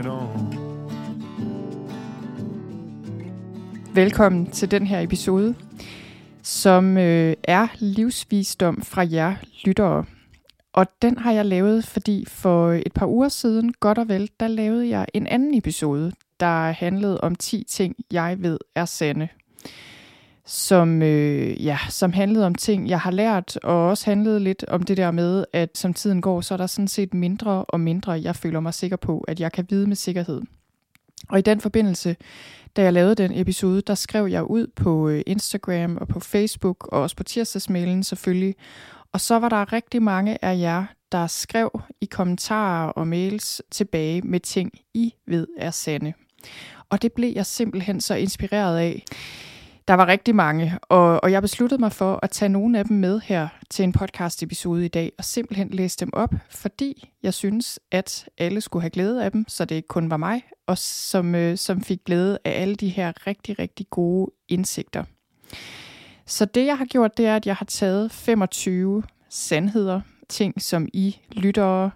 it on Velkommen til den her episode, som øh, er livsvisdom fra jer lyttere. Og den har jeg lavet, fordi for et par uger siden, godt og vel, der lavede jeg en anden episode, der handlede om 10 ting, jeg ved er sande. Som, øh, ja, som handlede om ting, jeg har lært, og også handlede lidt om det der med, at som tiden går, så er der sådan set mindre og mindre, jeg føler mig sikker på, at jeg kan vide med sikkerhed. Og i den forbindelse, da jeg lavede den episode, der skrev jeg ud på øh, Instagram og på Facebook, og også på tirsdagsmailen selvfølgelig, og så var der rigtig mange af jer, der skrev i kommentarer og mails tilbage med ting, I ved er sande. Og det blev jeg simpelthen så inspireret af. Der var rigtig mange, og, og jeg besluttede mig for at tage nogle af dem med her til en podcast episode i dag, og simpelthen læse dem op, fordi jeg synes, at alle skulle have glæde af dem, så det ikke kun var mig, og som, øh, som fik glæde af alle de her rigtig, rigtig gode indsigter. Så det, jeg har gjort, det er, at jeg har taget 25 sandheder, ting, som I lyttere,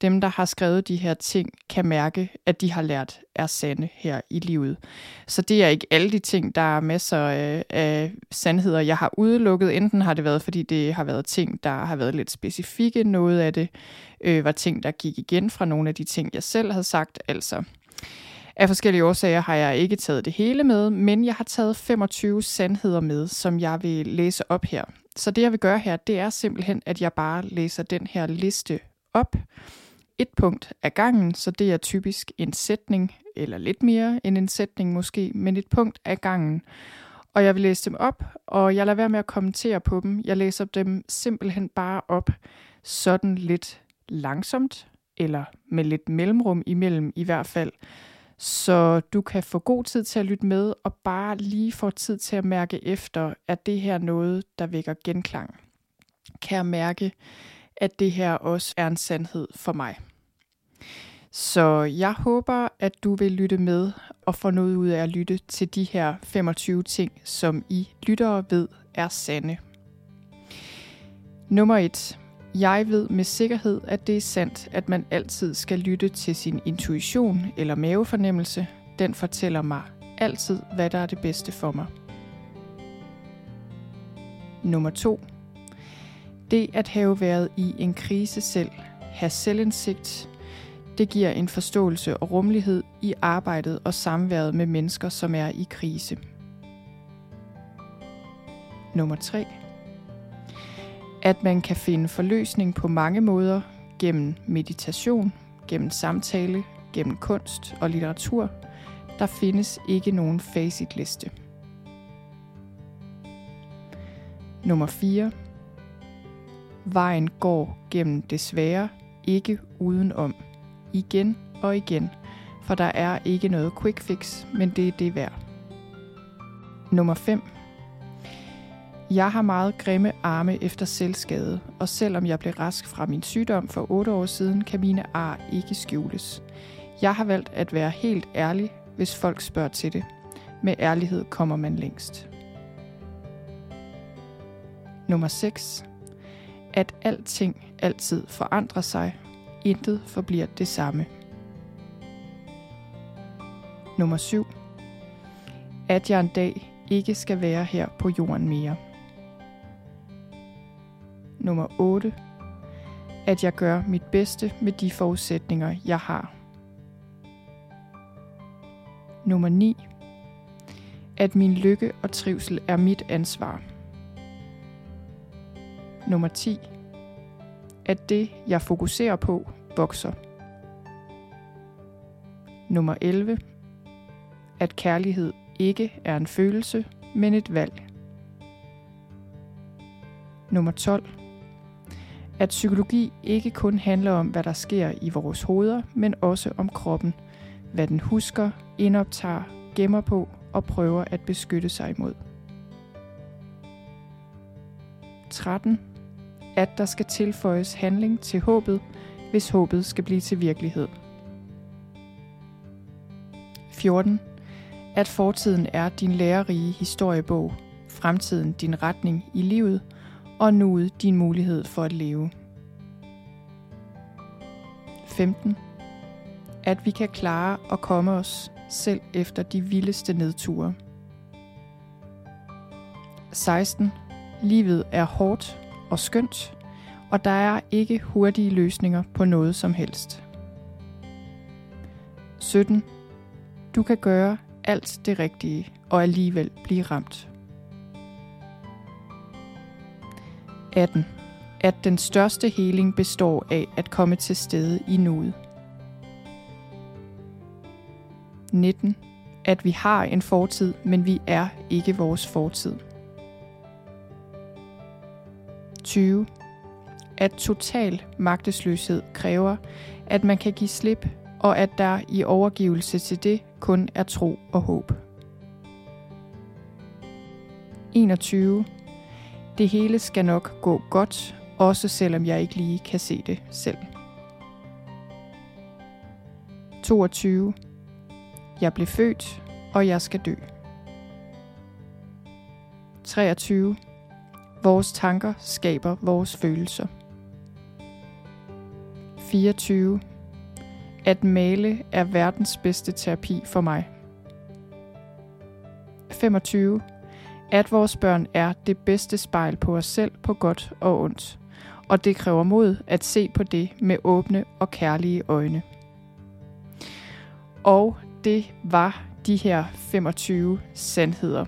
dem, der har skrevet de her ting, kan mærke, at de har lært er sande her i livet. Så det er ikke alle de ting, der er masser af, af sandheder, jeg har udelukket. Enten har det været, fordi det har været ting, der har været lidt specifikke. Noget af det øh, var ting, der gik igen fra nogle af de ting, jeg selv havde sagt. Altså af forskellige årsager har jeg ikke taget det hele med, men jeg har taget 25 sandheder med, som jeg vil læse op her. Så det jeg vil gøre her, det er simpelthen, at jeg bare læser den her liste op. Et punkt ad gangen, så det er typisk en sætning, eller lidt mere end en sætning måske, men et punkt ad gangen. Og jeg vil læse dem op, og jeg lader være med at kommentere på dem. Jeg læser dem simpelthen bare op sådan lidt langsomt, eller med lidt mellemrum imellem i hvert fald, så du kan få god tid til at lytte med, og bare lige få tid til at mærke efter, at det her noget, der vækker genklang. Kan jeg mærke, at det her også er en sandhed for mig. Så jeg håber, at du vil lytte med og få noget ud af at lytte til de her 25 ting, som I lyttere ved er sande. Nummer 1. Jeg ved med sikkerhed, at det er sandt, at man altid skal lytte til sin intuition eller mavefornemmelse. Den fortæller mig altid, hvad der er det bedste for mig. Nummer 2. Det at have været i en krise selv, have selvindsigt, det giver en forståelse og rummelighed i arbejdet og samværet med mennesker, som er i krise. Nummer 3 at man kan finde forløsning på mange måder gennem meditation, gennem samtale, gennem kunst og litteratur. Der findes ikke nogen facitliste. Nummer 4. Vejen går gennem det svære, ikke udenom. Igen og igen, for der er ikke noget quick fix, men det er det værd. Nummer 5 jeg har meget grimme arme efter selvskade, og selvom jeg blev rask fra min sygdom for 8 år siden, kan mine ar ikke skjules. Jeg har valgt at være helt ærlig, hvis folk spørger til det. Med ærlighed kommer man længst. Nummer 6. At alting altid forandrer sig. Intet forbliver det samme. Nummer 7. At jeg en dag ikke skal være her på jorden mere. Nummer 8. At jeg gør mit bedste med de forudsætninger, jeg har. Nummer 9. At min lykke og trivsel er mit ansvar. Nummer 10. At det, jeg fokuserer på, vokser. Nummer 11. At kærlighed ikke er en følelse, men et valg. Nummer 12 at psykologi ikke kun handler om, hvad der sker i vores hoveder, men også om kroppen. Hvad den husker, indoptager, gemmer på og prøver at beskytte sig imod. 13. At der skal tilføjes handling til håbet, hvis håbet skal blive til virkelighed. 14. At fortiden er din lærerige historiebog, fremtiden din retning i livet, og nåede din mulighed for at leve. 15. At vi kan klare og komme os selv efter de vildeste nedture. 16. Livet er hårdt og skønt, og der er ikke hurtige løsninger på noget som helst. 17. Du kan gøre alt det rigtige og alligevel blive ramt. 18. At den største heling består af at komme til stede i nuet. 19. At vi har en fortid, men vi er ikke vores fortid. 20. At total magtesløshed kræver, at man kan give slip, og at der i overgivelse til det kun er tro og håb. 21. Det hele skal nok gå godt, også selvom jeg ikke lige kan se det selv. 22. Jeg blev født, og jeg skal dø. 23. Vores tanker skaber vores følelser. 24. At male er verdens bedste terapi for mig. 25. At vores børn er det bedste spejl på os selv på godt og ondt. Og det kræver mod at se på det med åbne og kærlige øjne. Og det var de her 25 sandheder,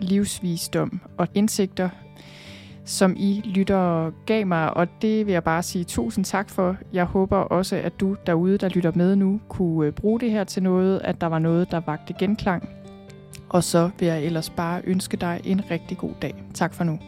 livsvisdom og indsigter, som I lytter gav mig, og det vil jeg bare sige tusind tak for. Jeg håber også, at du derude, der lytter med nu, kunne øh, bruge det her til noget, at der var noget, der vagte genklang. Og så vil jeg ellers bare ønske dig en rigtig god dag. Tak for nu.